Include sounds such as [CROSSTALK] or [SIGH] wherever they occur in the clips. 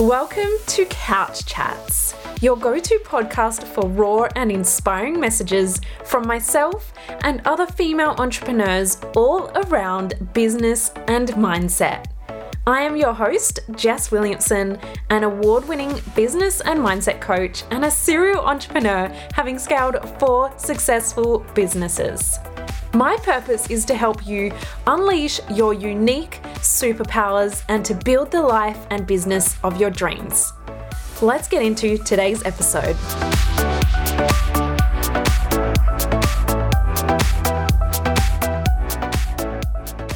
Welcome to Couch Chats, your go to podcast for raw and inspiring messages from myself and other female entrepreneurs all around business and mindset. I am your host, Jess Williamson, an award winning business and mindset coach and a serial entrepreneur having scaled four successful businesses. My purpose is to help you unleash your unique superpowers and to build the life and business of your dreams. Let's get into today's episode.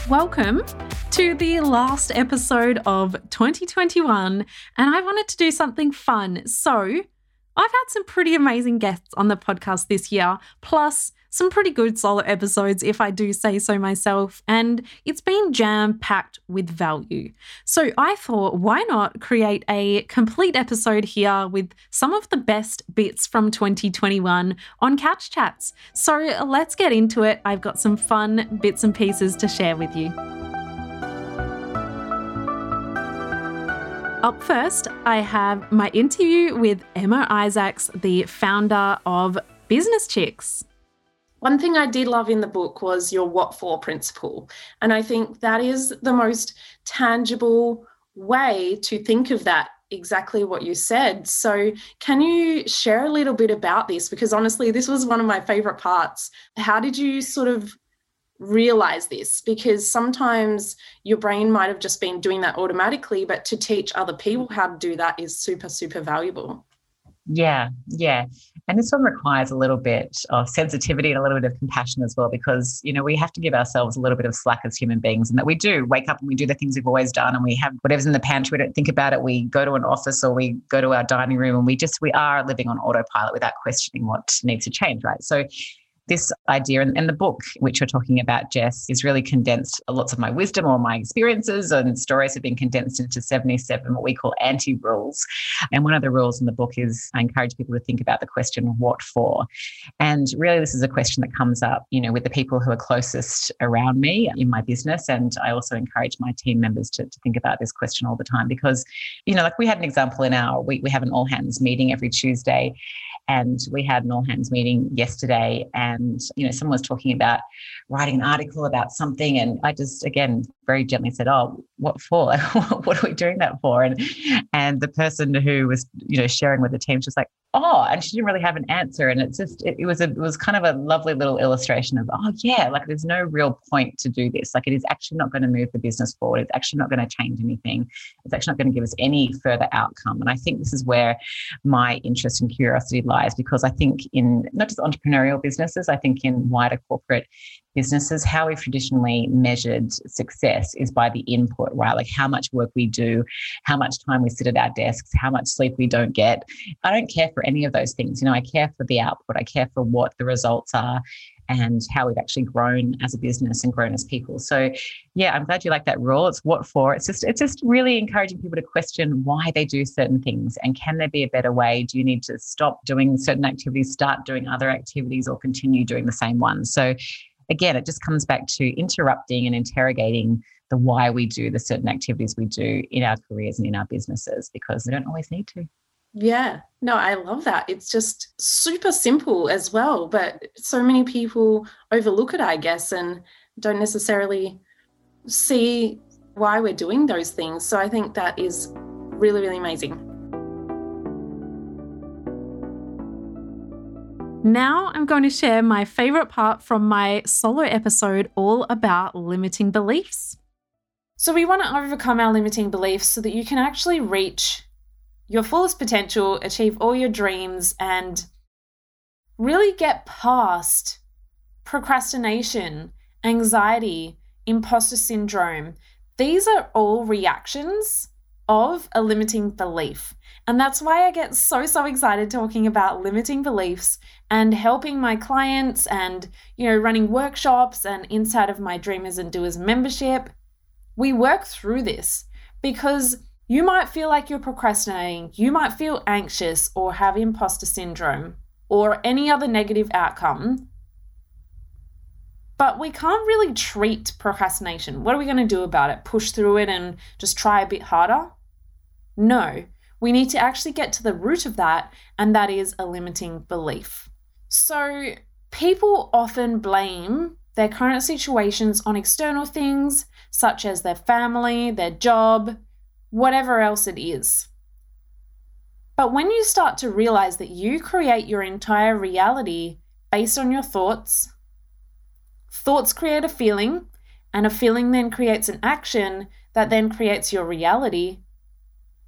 Welcome to the last episode of 2021, and I wanted to do something fun. So, I've had some pretty amazing guests on the podcast this year, plus some pretty good solo episodes, if I do say so myself, and it's been jam packed with value. So I thought, why not create a complete episode here with some of the best bits from 2021 on Couch Chats? So let's get into it. I've got some fun bits and pieces to share with you. Up first, I have my interview with Emma Isaacs, the founder of Business Chicks. One thing I did love in the book was your what for principle. And I think that is the most tangible way to think of that exactly what you said. So, can you share a little bit about this? Because honestly, this was one of my favorite parts. How did you sort of realize this? Because sometimes your brain might have just been doing that automatically, but to teach other people how to do that is super, super valuable. Yeah, yeah. And this one requires a little bit of sensitivity and a little bit of compassion as well, because, you know, we have to give ourselves a little bit of slack as human beings and that we do wake up and we do the things we've always done and we have whatever's in the pantry, we don't think about it. We go to an office or we go to our dining room and we just, we are living on autopilot without questioning what needs to change, right? So this idea and, the book which you're talking about jess is really condensed uh, lots of my wisdom or my experiences and stories have been condensed into 77 what we call anti rules and one of the rules in the book is i encourage people to think about the question what for? And really this is a question that comes up you know with the people who are closest around me in my business. And i also encourage my team members to, to think about this question all the time because you know like we had an example in our we, we have an all hands meeting every tuesday and we had an all hands meeting yesterday, and you know, someone was talking about writing an article about something, and I just again very gently said, "Oh, what for? [LAUGHS] what are we doing that for?" And and the person who was you know sharing with the team, she was like, "Oh," and she didn't really have an answer, and it's just it, it was a it was kind of a lovely little illustration of, "Oh yeah, like there's no real point to do this. Like it is actually not going to move the business forward. It's actually not going to change anything. It's actually not going to give us any further outcome." And I think this is where my interest and curiosity lies because I think in not just entrepreneurial businesses, I think in wider corporate businesses, how we've traditionally measured success is by the input, right? Like how much work we do, how much time we sit at our desks, how much sleep we don't get. I don't care for any of those things. You know, I care for the output, I care for what the results are and how we've actually grown as a business and grown as people. So yeah, I'm glad you like that rule. It's what for. It's just it's just really encouraging people to question why they do certain things and can there be a better way? Do you need to stop doing certain activities, start doing other activities, or continue doing the same ones? So again, it just comes back to interrupting and interrogating the why we do the certain activities we do in our careers and in our businesses because we don't always need to. Yeah, no, I love that. It's just super simple as well, but so many people overlook it, I guess, and don't necessarily see why we're doing those things. So I think that is really, really amazing. Now I'm going to share my favorite part from my solo episode all about limiting beliefs. So, we want to overcome our limiting beliefs so that you can actually reach your fullest potential, achieve all your dreams, and really get past procrastination, anxiety, imposter syndrome. These are all reactions of a limiting belief. And that's why I get so, so excited talking about limiting beliefs and helping my clients and, you know, running workshops and inside of my Dreamers and Doers membership. We work through this because you might feel like you're procrastinating, you might feel anxious or have imposter syndrome or any other negative outcome. But we can't really treat procrastination. What are we going to do about it? Push through it and just try a bit harder? No, we need to actually get to the root of that, and that is a limiting belief. So, people often blame their current situations on external things, such as their family, their job, whatever else it is. But when you start to realize that you create your entire reality based on your thoughts, thoughts create a feeling, and a feeling then creates an action that then creates your reality.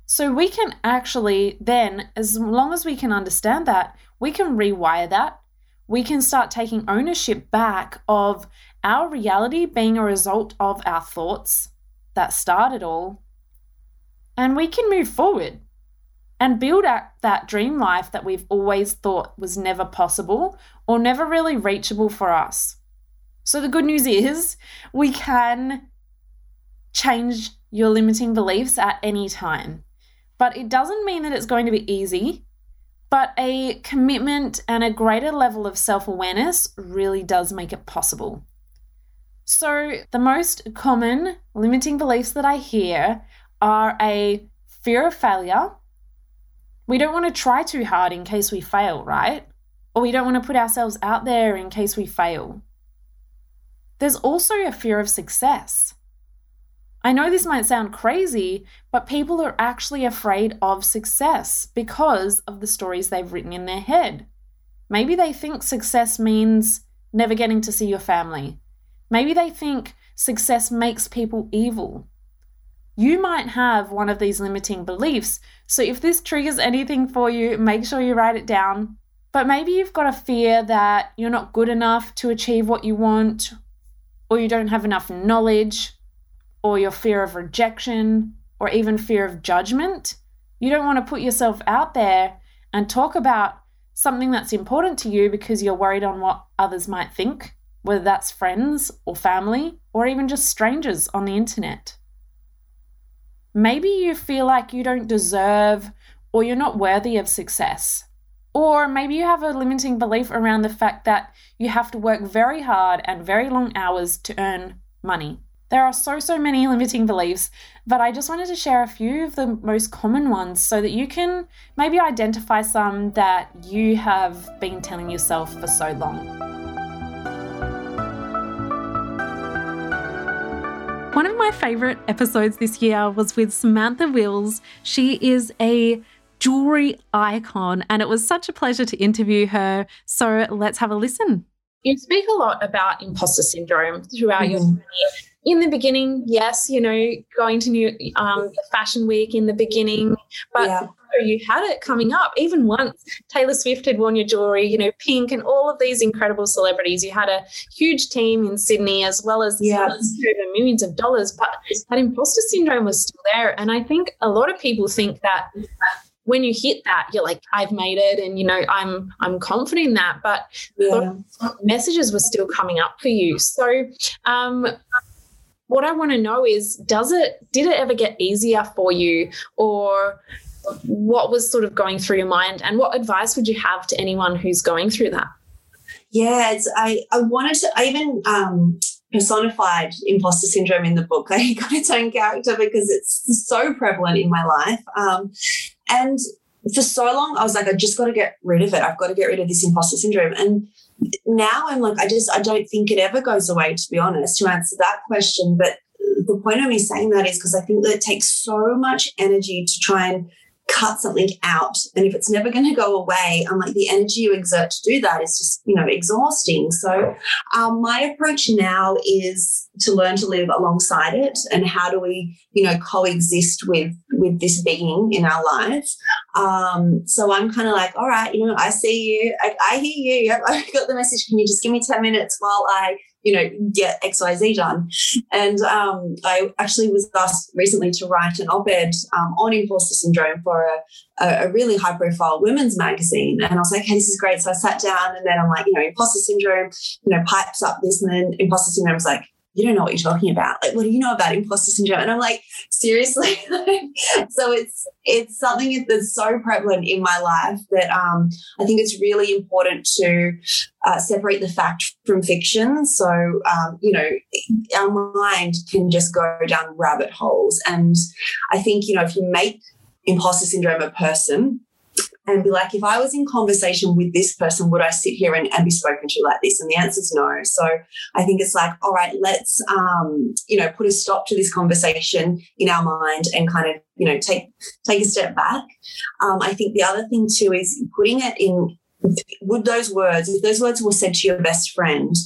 So we can actually then, as long as we can understand that, we can rewire that. We can start taking ownership back of our reality being a result of our thoughts that started all. And we can move forward and build out that dream life that we've always thought was never possible or never really reachable for us. So, the good news is we can change your limiting beliefs at any time. But it doesn't mean that it's going to be easy, but a commitment and a greater level of self awareness really does make it possible. So, the most common limiting beliefs that I hear are a fear of failure. We don't want to try too hard in case we fail, right? Or we don't want to put ourselves out there in case we fail. There's also a fear of success. I know this might sound crazy, but people are actually afraid of success because of the stories they've written in their head. Maybe they think success means never getting to see your family. Maybe they think success makes people evil. You might have one of these limiting beliefs, so if this triggers anything for you, make sure you write it down. But maybe you've got a fear that you're not good enough to achieve what you want, or you don't have enough knowledge, or your fear of rejection, or even fear of judgment. You don't want to put yourself out there and talk about something that's important to you because you're worried on what others might think, whether that's friends or family, or even just strangers on the internet. Maybe you feel like you don't deserve or you're not worthy of success. Or maybe you have a limiting belief around the fact that you have to work very hard and very long hours to earn money. There are so, so many limiting beliefs, but I just wanted to share a few of the most common ones so that you can maybe identify some that you have been telling yourself for so long. One of my favorite episodes this year was with Samantha Wills. She is a jewelry icon, and it was such a pleasure to interview her. So let's have a listen. You speak a lot about imposter syndrome throughout mm. your journey in the beginning, yes, you know, going to New um, Fashion Week in the beginning, but yeah. you had it coming up. Even once Taylor Swift had worn your jewelry, you know, Pink and all of these incredible celebrities. You had a huge team in Sydney as well as yeah. millions of dollars, but that imposter syndrome was still there. And I think a lot of people think that when you hit that you're like i've made it and you know i'm i'm confident in that but yeah. messages were still coming up for you so um, what I want to know is does it did it ever get easier for you or what was sort of going through your mind and what advice would you have to anyone who's going through that? Yeah, it's, I, I wanted to, I even um, personified imposter syndrome in the book. [LAUGHS] I got its own character because it's so prevalent in my life. Um, and for so long, I was like, I just got to get rid of it. I've got to get rid of this imposter syndrome. And now I'm like, I just, I don't think it ever goes away, to be honest, to answer that question. But the point of me saying that is because I think that it takes so much energy to try and cut something out. And if it's never going to go away, I'm like, the energy you exert to do that is just, you know, exhausting. So um, my approach now is to learn to live alongside it and how do we, you know, coexist with with this being in our lives. Um, so I'm kind of like, all right, you know, I see you, I, I hear you. Yep, I got the message. Can you just give me 10 minutes while I you know, get XYZ done. And um, I actually was asked recently to write an op ed um, on imposter syndrome for a, a, really high profile women's magazine. And I was like, hey, this is great. So I sat down and then I'm like, you know, imposter syndrome, you know, pipes up this. And then imposter syndrome was like, you don't know what you're talking about. Like, what do you know about imposter syndrome? And I'm like, seriously? [LAUGHS] so it's it's something that's so prevalent in my life that um, I think it's really important to uh, separate the fact from fiction. So um, you know, our mind can just go down rabbit holes, and I think you know if you make imposter syndrome a person and be like, if I was in conversation with this person, would I sit here and, and be spoken to like this? And the answer is no. So I think it's like, all right, let's, um, you know, put a stop to this conversation in our mind and kind of, you know, take take a step back. Um, I think the other thing too is putting it in. Would those words, if those words were said to your best friend,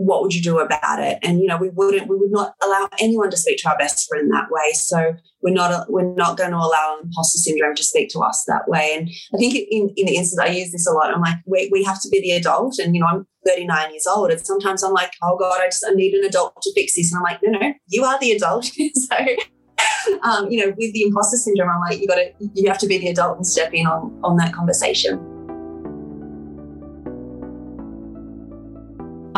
what would you do about it? And you know, we wouldn't, we would not allow anyone to speak to our best friend that way. So we're not, we're not going to allow an imposter syndrome to speak to us that way. And I think in in the instance I use this a lot, I'm like, we we have to be the adult. And you know, I'm 39 years old, and sometimes I'm like, oh God, I just I need an adult to fix this. And I'm like, no, no, you are the adult. [LAUGHS] so. Um, you know, with the imposter syndrome, I'm like, you got to, you have to be the adult and step in on on that conversation.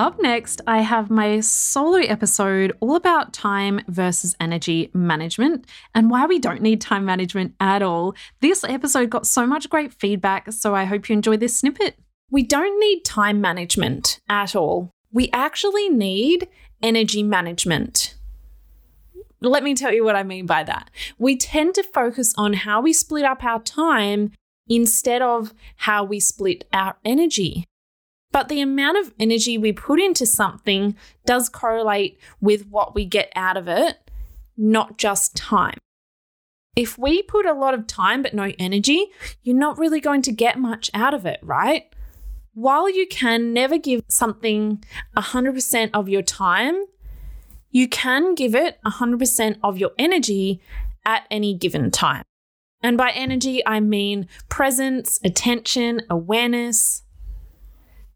Up next, I have my solo episode all about time versus energy management and why we don't need time management at all. This episode got so much great feedback, so I hope you enjoy this snippet. We don't need time management at all. We actually need energy management. Let me tell you what I mean by that. We tend to focus on how we split up our time instead of how we split our energy. But the amount of energy we put into something does correlate with what we get out of it, not just time. If we put a lot of time but no energy, you're not really going to get much out of it, right? While you can never give something 100% of your time, you can give it 100% of your energy at any given time. And by energy, I mean presence, attention, awareness,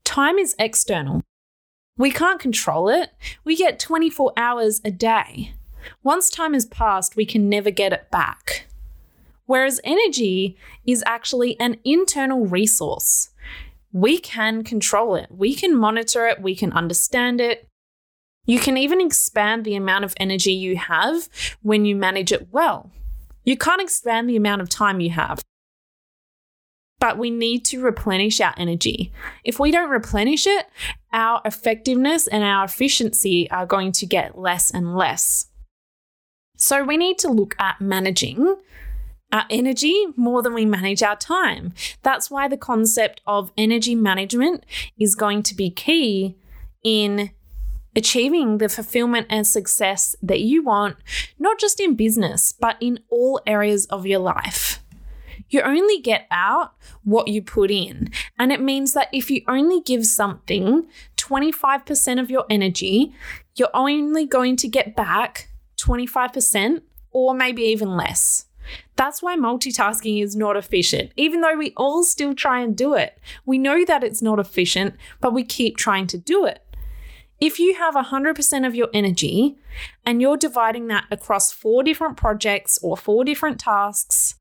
Time is external. We can't control it. We get 24 hours a day. Once time has passed, we can never get it back. Whereas energy is actually an internal resource. We can control it, we can monitor it, we can understand it. You can even expand the amount of energy you have when you manage it well. You can't expand the amount of time you have but we need to replenish our energy. If we don't replenish it, our effectiveness and our efficiency are going to get less and less. So we need to look at managing our energy more than we manage our time. That's why the concept of energy management is going to be key in achieving the fulfillment and success that you want, not just in business, but in all areas of your life. You only get out what you put in. And it means that if you only give something 25% of your energy, you're only going to get back 25% or maybe even less. That's why multitasking is not efficient, even though we all still try and do it. We know that it's not efficient, but we keep trying to do it. If you have 100% of your energy and you're dividing that across four different projects or four different tasks,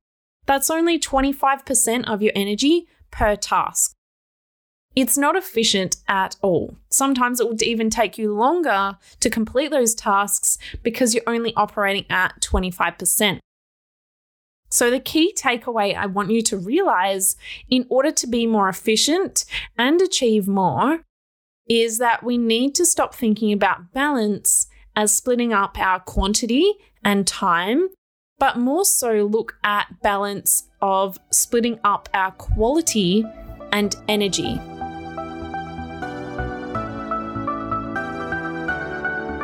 that's only 25% of your energy per task. It's not efficient at all. Sometimes it would even take you longer to complete those tasks because you're only operating at 25%. So, the key takeaway I want you to realize in order to be more efficient and achieve more is that we need to stop thinking about balance as splitting up our quantity and time but more so look at balance of splitting up our quality and energy.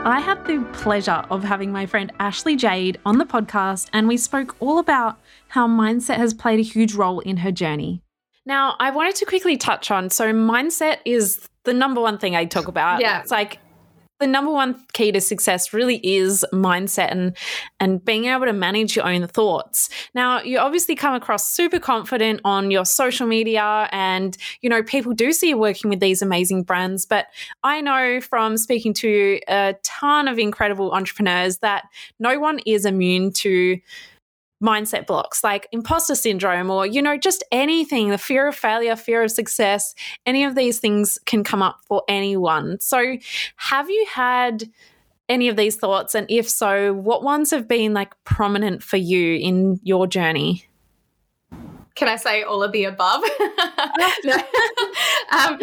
I had the pleasure of having my friend Ashley Jade on the podcast, and we spoke all about how mindset has played a huge role in her journey. Now, I wanted to quickly touch on so, mindset is the number one thing I talk about. Yeah. It's like the number one key to success really is mindset and and being able to manage your own thoughts. Now, you obviously come across super confident on your social media and you know people do see you working with these amazing brands, but I know from speaking to a ton of incredible entrepreneurs that no one is immune to mindset blocks like imposter syndrome or you know just anything the fear of failure fear of success any of these things can come up for anyone so have you had any of these thoughts and if so what ones have been like prominent for you in your journey can I say all of the above? [LAUGHS] um,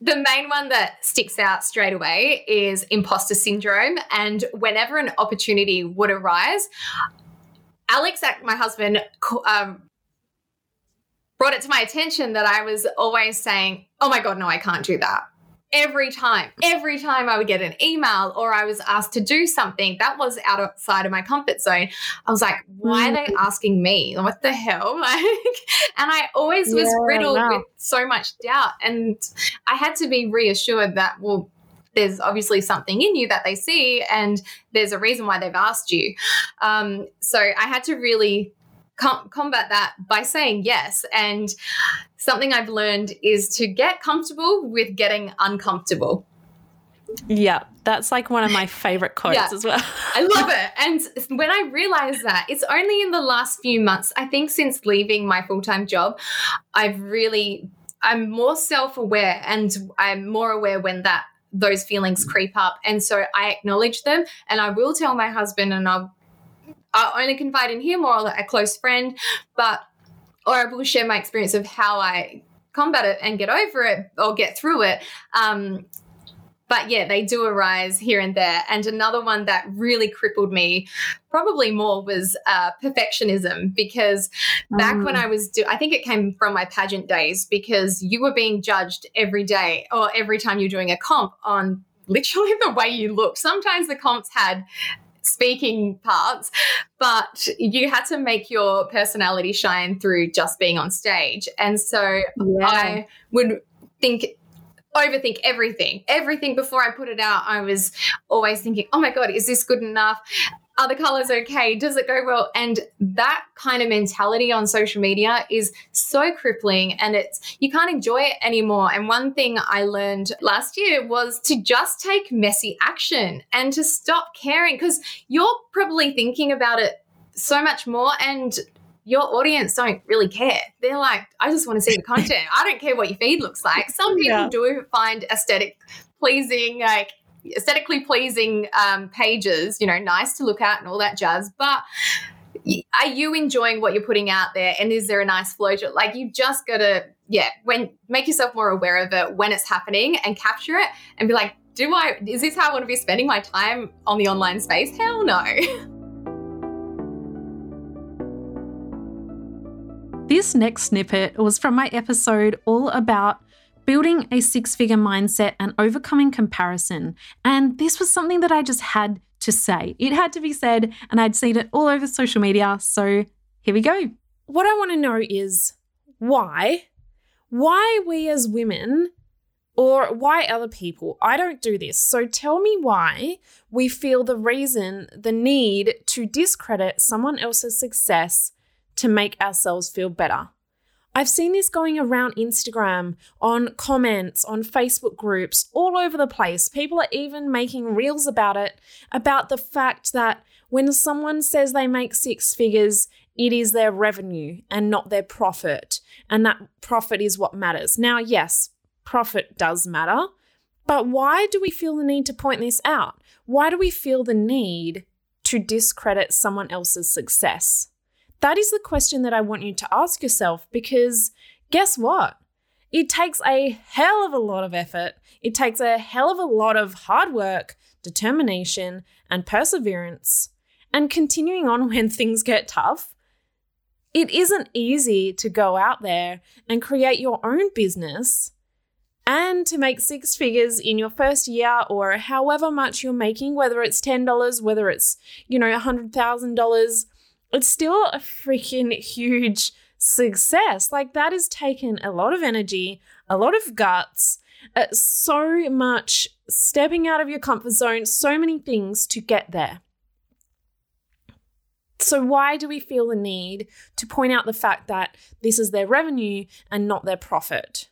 the main one that sticks out straight away is imposter syndrome. And whenever an opportunity would arise, Alex, my husband, um, brought it to my attention that I was always saying, "Oh my god, no, I can't do that." every time, every time I would get an email or I was asked to do something that was outside of my comfort zone, I was like, why are they mm. asking me? What the hell? [LAUGHS] and I always was yeah, riddled with so much doubt. And I had to be reassured that, well, there's obviously something in you that they see, and there's a reason why they've asked you. Um, so I had to really com- combat that by saying yes. And something I've learned is to get comfortable with getting uncomfortable. Yeah, that's like one of my favorite quotes yeah, as well. I love it. And when I realized that, it's only in the last few months, I think since leaving my full time job, I've really, I'm more self aware and I'm more aware when that those feelings creep up. And so I acknowledge them and I will tell my husband and I'll I'll only confide in him or a close friend, but or I will share my experience of how I combat it and get over it or get through it. Um, but yeah, they do arise here and there. And another one that really crippled me, probably more, was uh, perfectionism. Because back when mm. I was, do- I think it came from my pageant days because you were being judged every day or every time you're doing a comp on literally [LAUGHS] the way you looked. Sometimes the comps had speaking parts, but you had to make your personality shine through just being on stage. And so yeah. I would think overthink everything. Everything before I put it out, I was always thinking, oh my God, is this good enough? are the colors okay? Does it go well? And that kind of mentality on social media is so crippling and it's you can't enjoy it anymore. And one thing I learned last year was to just take messy action and to stop caring because you're probably thinking about it so much more and your audience don't really care. They're like, I just want to see the content. I don't care what your feed looks like. Some people yeah. do find aesthetic pleasing, like aesthetically pleasing um, pages, you know, nice to look at and all that jazz. But are you enjoying what you're putting out there? And is there a nice flow to it? Like you just got to, yeah, when make yourself more aware of it when it's happening and capture it and be like, do I, is this how I want to be spending my time on the online space? Hell no. [LAUGHS] This next snippet was from my episode all about building a six figure mindset and overcoming comparison. And this was something that I just had to say. It had to be said, and I'd seen it all over social media. So here we go. What I want to know is why? Why we as women or why other people? I don't do this. So tell me why we feel the reason, the need to discredit someone else's success to make ourselves feel better. I've seen this going around Instagram, on comments, on Facebook groups, all over the place. People are even making reels about it, about the fact that when someone says they make six figures, it is their revenue and not their profit. And that profit is what matters. Now, yes, profit does matter, but why do we feel the need to point this out? Why do we feel the need to discredit someone else's success? That is the question that I want you to ask yourself because guess what? It takes a hell of a lot of effort. It takes a hell of a lot of hard work, determination, and perseverance. And continuing on [LAUGHS] when things get tough, it isn't easy to go out there and create your own business and to make six figures in your first year or however much you're making, whether it's $10, whether it's, you know, $100,000 it's still a freaking huge success. Like that has taken a lot of energy, a lot of guts, uh, so much stepping out of your comfort zone, so many things to get there. So, why do we feel the need to point out the fact that this is their revenue and not their profit?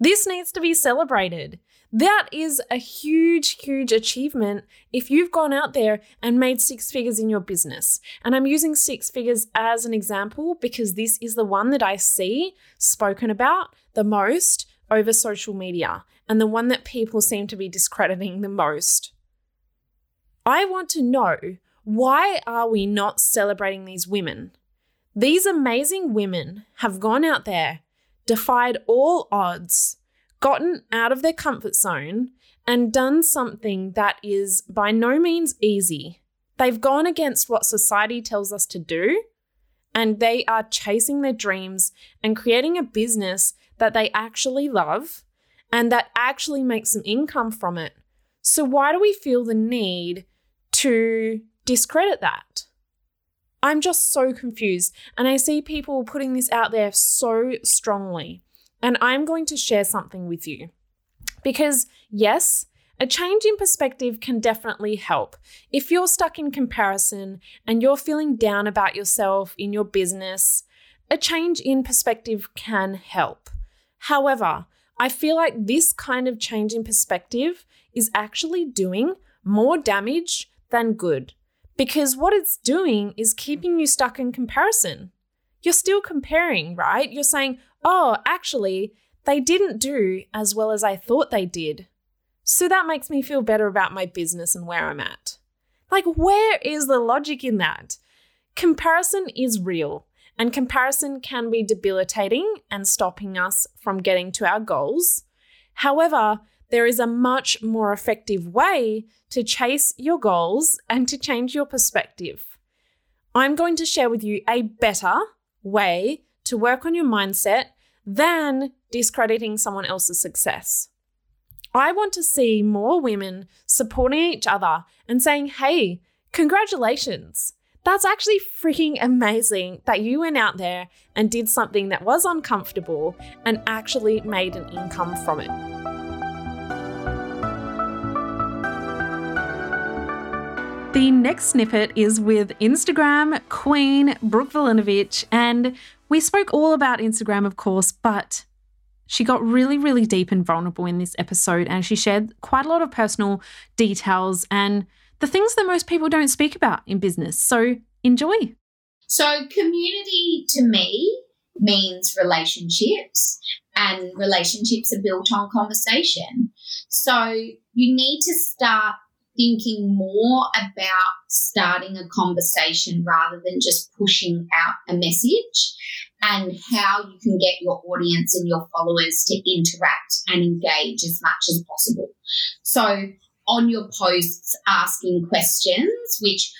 This needs to be celebrated. That is a huge, huge achievement if you've gone out there and made six figures in your business. And I'm using six figures as an example because this is the one that I see spoken about the most over social media and the one that people seem to be discrediting the most. I want to know why are we not celebrating these women? These amazing women have gone out there, defied all odds, gotten out of their comfort zone and done something that is by no means easy. They've gone against what society tells us to do, and they are chasing their dreams and creating a business that they actually love and that actually makes some income from it. So, why do we feel the need to discredit that? I'm just so confused. And I see people putting this out there so strongly. And I'm going to share something with you. Because, yes, a change in perspective can definitely help. If you're stuck in comparison and you're feeling down about yourself in your business, a change in perspective can help. However, I feel like this kind of change in perspective is actually doing more damage than good because what it's doing is keeping you stuck in comparison. You're still comparing, right? You're saying, oh, actually, they didn't do as well as I thought they did. So that makes me feel better about my business and where I'm at. Like, where is the logic in that? Comparison is real, and comparison can be debilitating and stopping us from getting to our goals. However, there is a much more effective way to chase your goals and to change your perspective. I'm going to share with you a better way to work on your mindset than discrediting someone else's success. I want to see more women supporting each other and saying, hey, congratulations. That's actually freaking amazing that you went out there and did something that was uncomfortable and actually made an income from it. The next snippet is with Instagram Queen Brooke Vulinovich, and we spoke all about Instagram, of course, but she got really, really deep and vulnerable in this episode, and she shared quite a lot of personal details and the things that most people don't speak about in business. So enjoy. So, community to me means relationships, and relationships are built on conversation. So, you need to start thinking more about starting a conversation rather than just pushing out a message and how you can get your audience and your followers to interact and engage as much as possible. So, on your posts, asking questions, which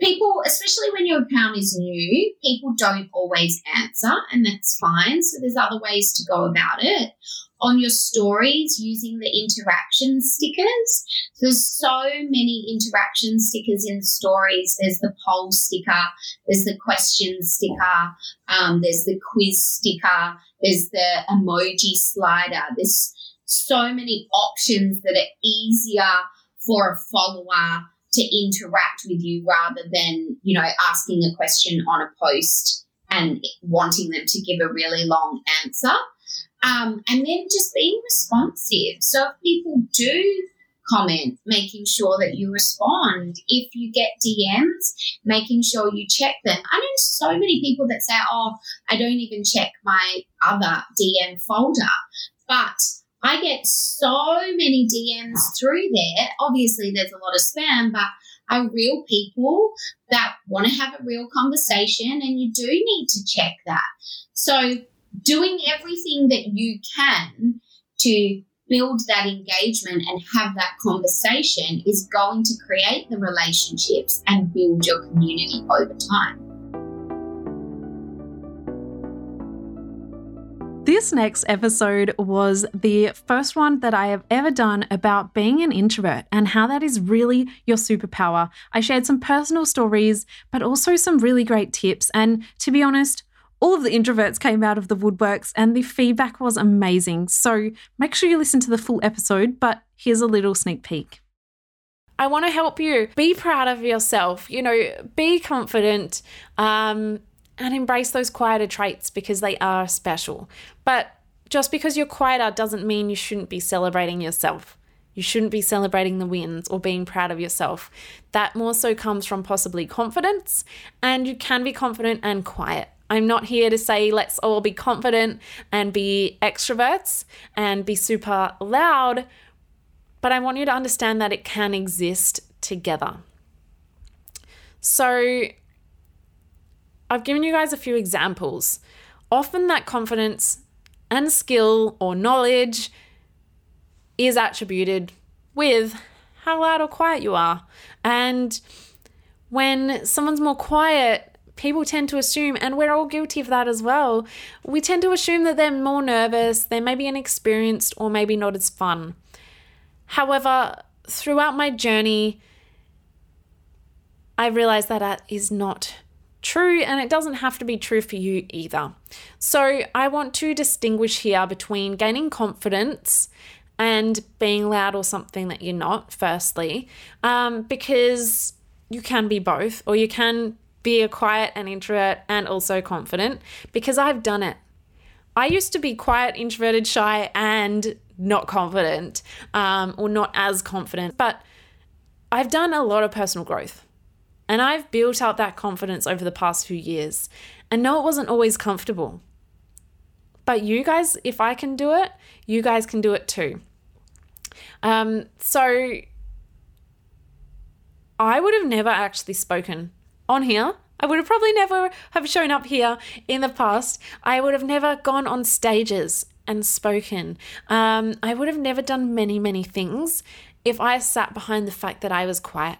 people, especially when your account is new, people don't always answer, and that's fine. So, there's other ways to go about it on your stories using the interaction stickers. There's so many interaction stickers in stories. There's the poll sticker, there's the question sticker, um, there's the quiz sticker, there's the emoji slider. There's so many options that are easier for a follower to interact with you rather than, you know, asking a question on a post and wanting them to give a really long answer. Um, and then just being responsive. So if people do comment, making sure that you respond. If you get DMs, making sure you check them. I know so many people that say, oh, I don't even check my other DM folder. But I get so many DMs through there. Obviously, there's a lot of spam, but are real people that want to have a real conversation, and you do need to check that. So, doing everything that you can to build that engagement and have that conversation is going to create the relationships and build your community over time. This next episode was the first one that I have ever done about being an introvert and how that is really your superpower. I shared some personal stories, but also some really great tips. And to be honest, all of the introverts came out of the woodworks and the feedback was amazing. So make sure you listen to the full episode, but here's a little sneak peek. I want to help you be proud of yourself, you know, be confident um, and embrace those quieter traits because they are special. But just because you're quieter doesn't mean you shouldn't be celebrating yourself. You shouldn't be celebrating the wins or being proud of yourself. That more so comes from possibly confidence, and you can be confident and quiet. I'm not here to say let's all be confident and be extroverts and be super loud, but I want you to understand that it can exist together. So, I've given you guys a few examples. Often, that confidence and skill or knowledge is attributed with how loud or quiet you are. And when someone's more quiet, people tend to assume, and we're all guilty of that as well, we tend to assume that they're more nervous, they're maybe inexperienced, or maybe not as fun. However, throughout my journey, I realized that that is not true and it doesn't have to be true for you either. So, I want to distinguish here between gaining confidence and being loud or something that you're not, firstly, um, because you can be both, or you can be a quiet and introvert and also confident, because I've done it. I used to be quiet, introverted, shy, and not confident, um, or not as confident, but I've done a lot of personal growth. And I've built up that confidence over the past few years. And no, it wasn't always comfortable. But you guys, if I can do it, you guys can do it too. Um, so I would have never actually spoken on here. I would have probably never have shown up here in the past. I would have never gone on stages and spoken. Um, I would have never done many, many things if I sat behind the fact that I was quiet.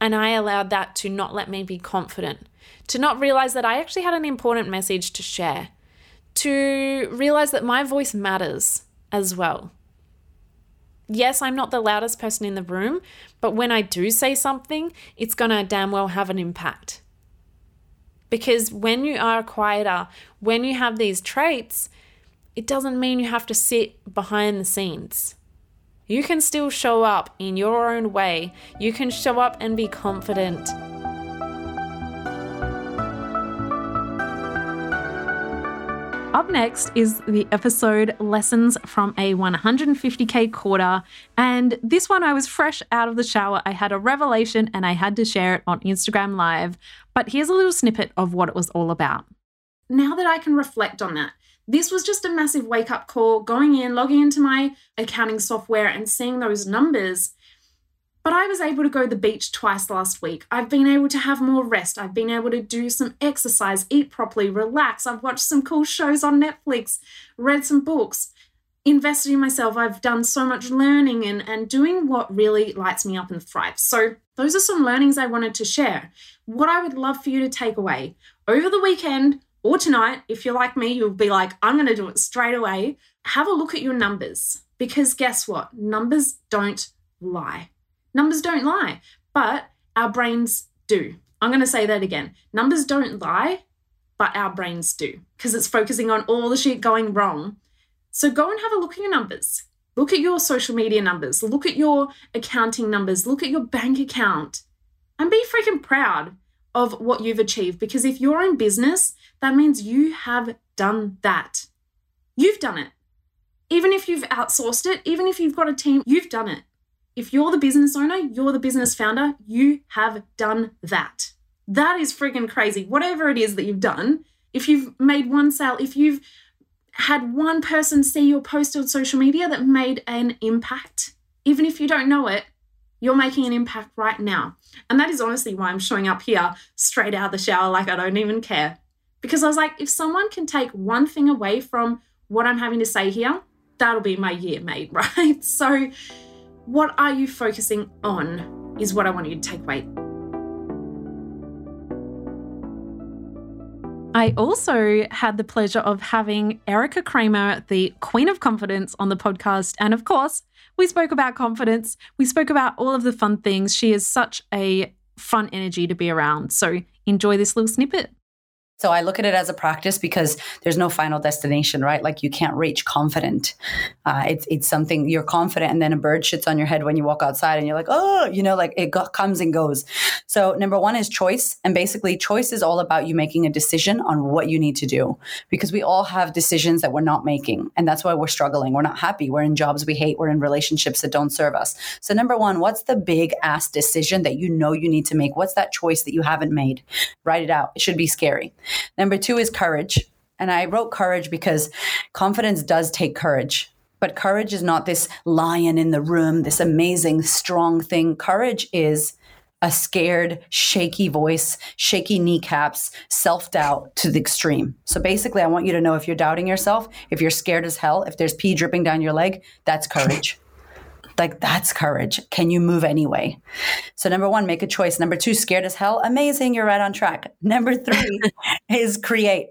And I allowed that to not let me be confident, to not realize that I actually had an important message to share, to realize that my voice matters as well. Yes, I'm not the loudest person in the room, but when I do say something, it's going to damn well have an impact. Because when you are quieter, when you have these traits, it doesn't mean you have to sit behind the scenes. You can still show up in your own way. You can show up and be confident. Up next is the episode Lessons from a 150k quarter. And this one, I was fresh out of the shower. I had a revelation and I had to share it on Instagram Live. But here's a little snippet of what it was all about. Now that I can reflect on that, this was just a massive wake up call going in, logging into my accounting software and seeing those numbers. But I was able to go to the beach twice last week. I've been able to have more rest. I've been able to do some exercise, eat properly, relax. I've watched some cool shows on Netflix, read some books, invested in myself. I've done so much learning and, and doing what really lights me up and thrives. So, those are some learnings I wanted to share. What I would love for you to take away over the weekend, or tonight, if you're like me, you'll be like, I'm going to do it straight away. Have a look at your numbers because guess what? Numbers don't lie. Numbers don't lie, but our brains do. I'm going to say that again. Numbers don't lie, but our brains do because it's focusing on all the shit going wrong. So go and have a look at your numbers. Look at your social media numbers. Look at your accounting numbers. Look at your bank account and be freaking proud of what you've achieved because if you're in business, that means you have done that. You've done it. Even if you've outsourced it, even if you've got a team, you've done it. If you're the business owner, you're the business founder, you have done that. That is freaking crazy. Whatever it is that you've done, if you've made one sale, if you've had one person see your post on social media that made an impact, even if you don't know it, you're making an impact right now. And that is honestly why I'm showing up here straight out of the shower like I don't even care. Because I was like, if someone can take one thing away from what I'm having to say here, that'll be my year made, [LAUGHS] right? So, what are you focusing on is what I want you to take away. I also had the pleasure of having Erica Kramer, the Queen of Confidence, on the podcast. And of course, we spoke about confidence. We spoke about all of the fun things. She is such a fun energy to be around. So enjoy this little snippet. So I look at it as a practice because there's no final destination, right? Like you can't reach confident. Uh, it's it's something you're confident, and then a bird shits on your head when you walk outside, and you're like, oh, you know, like it go- comes and goes. So number one is choice, and basically choice is all about you making a decision on what you need to do because we all have decisions that we're not making, and that's why we're struggling. We're not happy. We're in jobs we hate. We're in relationships that don't serve us. So number one, what's the big ass decision that you know you need to make? What's that choice that you haven't made? Write it out. It should be scary. Number two is courage. And I wrote courage because confidence does take courage. But courage is not this lion in the room, this amazing, strong thing. Courage is a scared, shaky voice, shaky kneecaps, self doubt to the extreme. So basically, I want you to know if you're doubting yourself, if you're scared as hell, if there's pee dripping down your leg, that's courage. Like that's courage. Can you move anyway? So number one, make a choice. Number two, scared as hell. Amazing. You're right on track. [LAUGHS] Number three [LAUGHS] is create.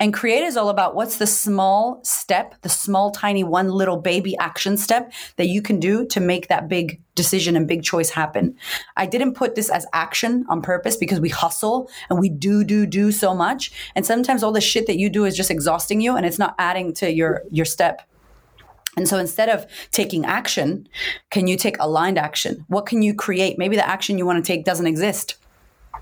And create is all about what's the small step, the small, tiny one little baby action step that you can do to make that big decision and big choice happen. I didn't put this as action on purpose because we hustle and we do, do, do so much. And sometimes all the shit that you do is just exhausting you and it's not adding to your, your step. And so instead of taking action, can you take aligned action? What can you create? Maybe the action you want to take doesn't exist.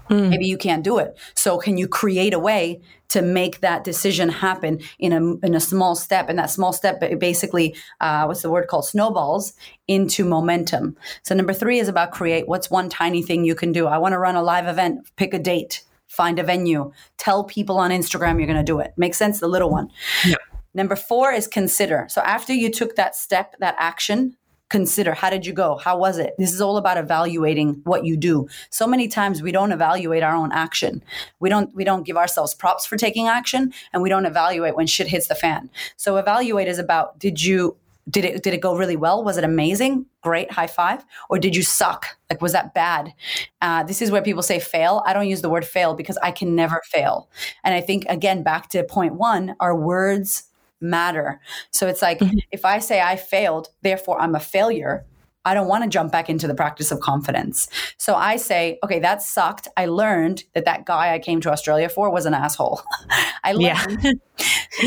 Mm. Maybe you can't do it. So can you create a way to make that decision happen in a in a small step? And that small step basically, uh, what's the word called? Snowballs into momentum. So number three is about create. What's one tiny thing you can do? I want to run a live event. Pick a date. Find a venue. Tell people on Instagram you're going to do it. Makes sense. The little one. Yeah. Number four is consider. So after you took that step, that action, consider. How did you go? How was it? This is all about evaluating what you do. So many times we don't evaluate our own action. We don't we don't give ourselves props for taking action and we don't evaluate when shit hits the fan. So evaluate is about did you did it did it go really well? Was it amazing? Great high five. Or did you suck? Like was that bad? Uh, this is where people say fail. I don't use the word fail because i can never fail. And i think again back to point one our words matter. So it's like mm-hmm. if I say I failed, therefore I'm a failure, I don't want to jump back into the practice of confidence. So I say, okay, that sucked. I learned that that guy I came to Australia for was an asshole. [LAUGHS] I learned yeah.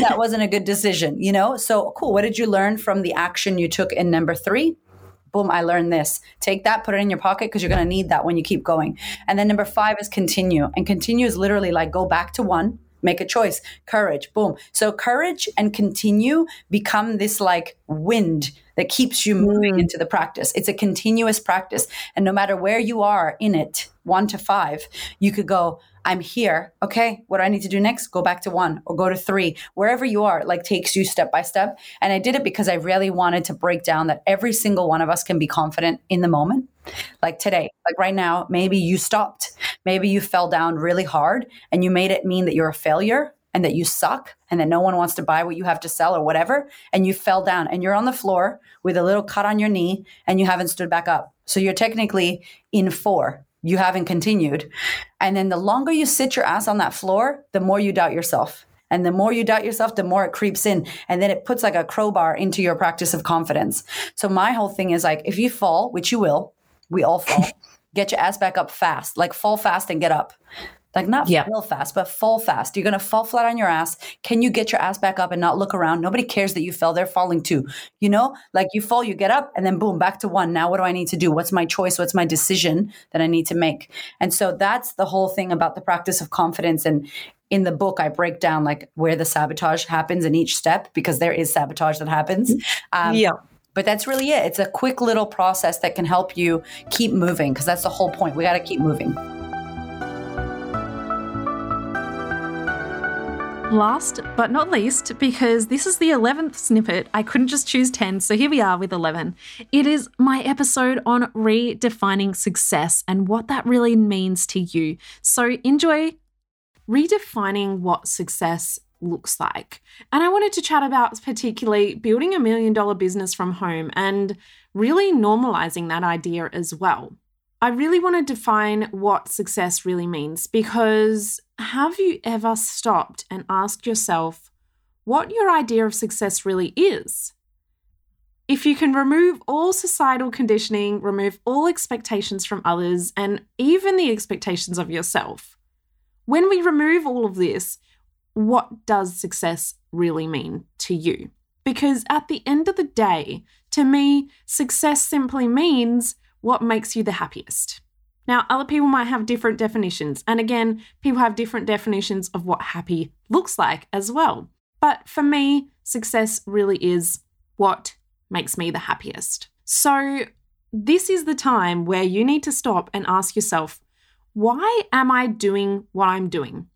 [LAUGHS] that wasn't a good decision, you know? So cool. What did you learn from the action you took in number three? Boom, I learned this. Take that, put it in your pocket because you're going to need that when you keep going. And then number five is continue. And continue is literally like go back to one make a choice courage boom so courage and continue become this like wind that keeps you moving mm. into the practice it's a continuous practice and no matter where you are in it 1 to 5 you could go I'm here. Okay, what do I need to do next? Go back to one or go to three. Wherever you are, like takes you step by step. And I did it because I really wanted to break down that every single one of us can be confident in the moment. Like today, like right now, maybe you stopped. Maybe you fell down really hard and you made it mean that you're a failure and that you suck and that no one wants to buy what you have to sell or whatever. And you fell down and you're on the floor with a little cut on your knee and you haven't stood back up. So you're technically in four you haven't continued. And then the longer you sit your ass on that floor, the more you doubt yourself. And the more you doubt yourself, the more it creeps in. And then it puts like a crowbar into your practice of confidence. So my whole thing is like, if you fall, which you will, we all fall, [LAUGHS] get your ass back up fast. Like fall fast and get up. Like not yeah. fall fast, but fall fast. You're gonna fall flat on your ass. Can you get your ass back up and not look around? Nobody cares that you fell. They're falling too. You know, like you fall, you get up, and then boom, back to one. Now what do I need to do? What's my choice? What's my decision that I need to make? And so that's the whole thing about the practice of confidence. And in the book, I break down like where the sabotage happens in each step because there is sabotage that happens. Um, yeah but that's really it. It's a quick little process that can help you keep moving because that's the whole point. We got to keep moving. Last but not least, because this is the 11th snippet, I couldn't just choose 10, so here we are with 11. It is my episode on redefining success and what that really means to you. So enjoy redefining what success looks like. And I wanted to chat about particularly building a million dollar business from home and really normalizing that idea as well. I really want to define what success really means because have you ever stopped and asked yourself what your idea of success really is? If you can remove all societal conditioning, remove all expectations from others, and even the expectations of yourself, when we remove all of this, what does success really mean to you? Because at the end of the day, to me, success simply means what makes you the happiest. Now, other people might have different definitions. And again, people have different definitions of what happy looks like as well. But for me, success really is what makes me the happiest. So, this is the time where you need to stop and ask yourself, why am I doing what I'm doing?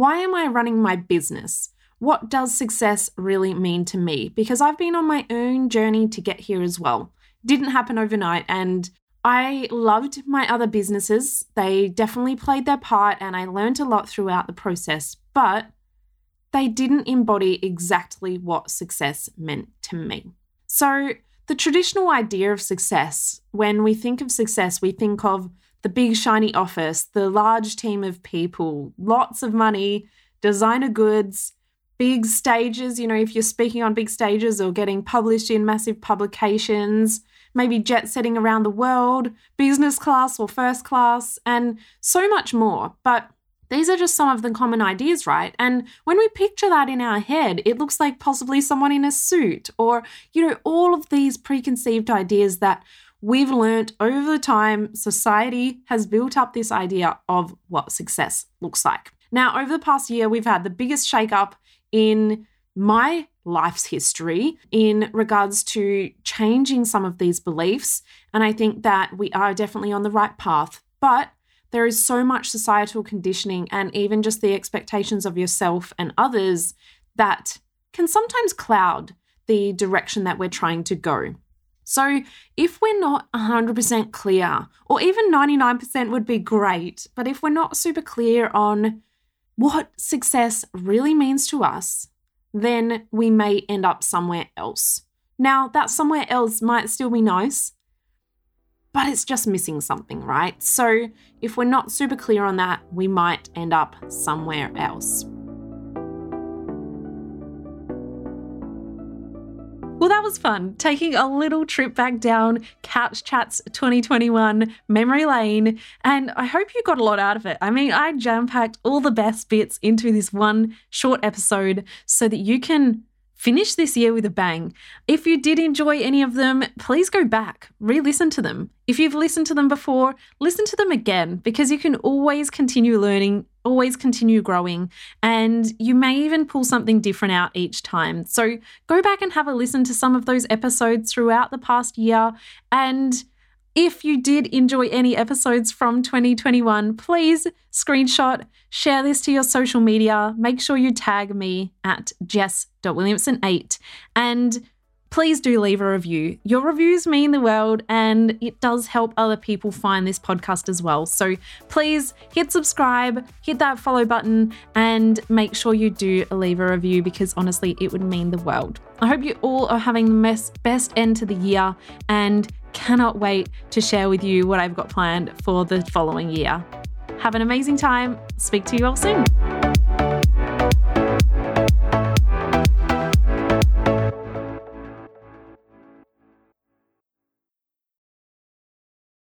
Why am I running my business? What does success really mean to me? Because I've been on my own journey to get here as well. Didn't happen overnight, and I loved my other businesses. They definitely played their part and I learned a lot throughout the process, but they didn't embody exactly what success meant to me. So, the traditional idea of success, when we think of success, we think of the big shiny office, the large team of people, lots of money, designer goods, big stages. You know, if you're speaking on big stages or getting published in massive publications, maybe jet setting around the world, business class or first class, and so much more. But these are just some of the common ideas, right? And when we picture that in our head, it looks like possibly someone in a suit or, you know, all of these preconceived ideas that we've learned over time society has built up this idea of what success looks like. Now, over the past year, we've had the biggest shakeup in my life's history in regards to changing some of these beliefs. And I think that we are definitely on the right path. But there is so much societal conditioning and even just the expectations of yourself and others that can sometimes cloud the direction that we're trying to go. So, if we're not 100% clear, or even 99% would be great, but if we're not super clear on what success really means to us, then we may end up somewhere else. Now, that somewhere else might still be nice, but it's just missing something, right? So if we're not super clear on that, we might end up somewhere else. Well, that was fun, taking a little trip back down Couch Chats 2021 memory lane, and I hope you got a lot out of it. I mean, I jam packed all the best bits into this one short episode so that you can finish this year with a bang. If you did enjoy any of them, please go back, re listen to them. If you've listened to them before, listen to them again because you can always continue learning, always continue growing, and you may even pull something different out each time. So go back and have a listen to some of those episodes throughout the past year and if you did enjoy any episodes from 2021, please screenshot, share this to your social media. Make sure you tag me at jess.williamson8 and please do leave a review. Your reviews mean the world and it does help other people find this podcast as well. So please hit subscribe, hit that follow button, and make sure you do leave a review because honestly, it would mean the world. I hope you all are having the best, best end to the year and cannot wait to share with you what I've got planned for the following year. Have an amazing time. Speak to you all soon.